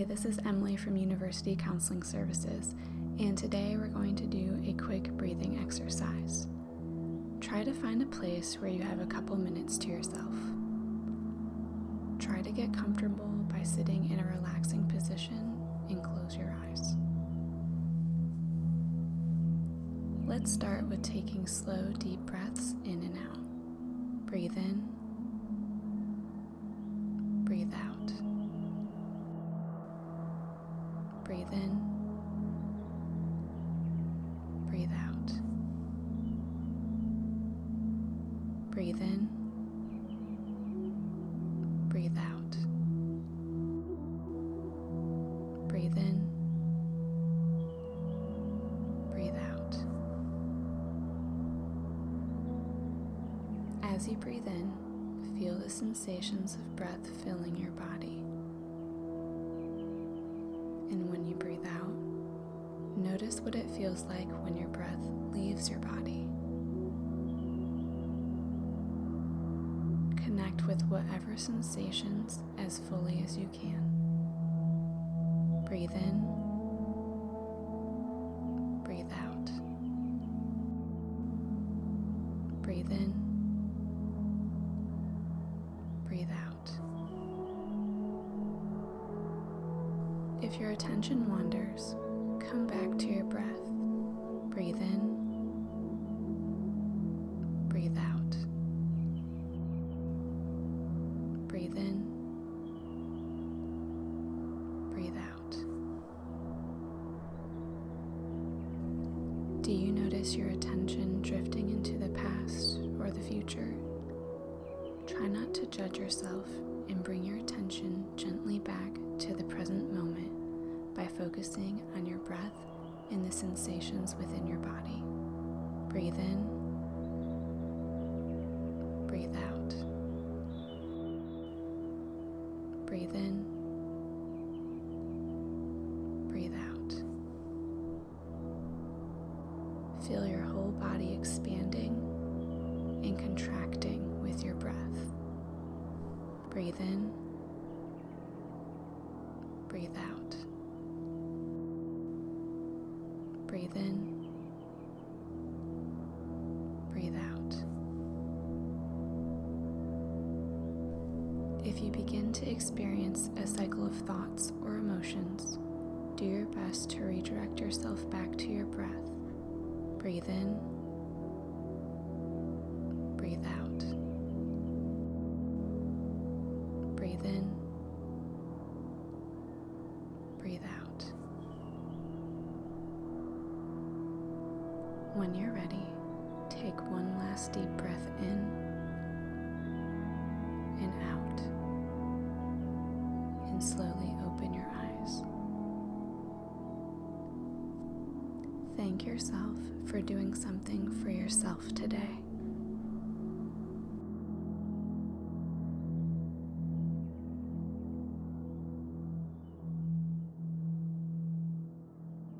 Hey, this is Emily from University Counseling Services, and today we're going to do a quick breathing exercise. Try to find a place where you have a couple minutes to yourself. Try to get comfortable by sitting in a relaxing position and close your eyes. Let's start with taking slow, deep breaths in and out. Breathe in, Breathe in, breathe out. Breathe in, breathe out. Breathe in, breathe out. As you breathe in, feel the sensations of breath filling your body. And when you breathe out, notice what it feels like when your breath leaves your body. Connect with whatever sensations as fully as you can. Breathe in, breathe out. Breathe in, If your attention wanders, come back to your breath. Breathe in, breathe out. Breathe in, breathe out. Do you notice your attention drifting into the past or the future? Try not to judge yourself and bring your attention gently back focusing on your breath and the sensations within your body. Breathe in, breathe out. Breathe in, breathe out. Feel your whole body expanding and contracting with your breath. Breathe in, breathe out. Breathe in, breathe out. If you begin to experience a cycle of thoughts or emotions, do your best to redirect yourself back to your breath. Breathe in, breathe out. Breathe in, breathe out. When you're ready, take one last deep breath in and out, and slowly open your eyes. Thank yourself for doing something for yourself today.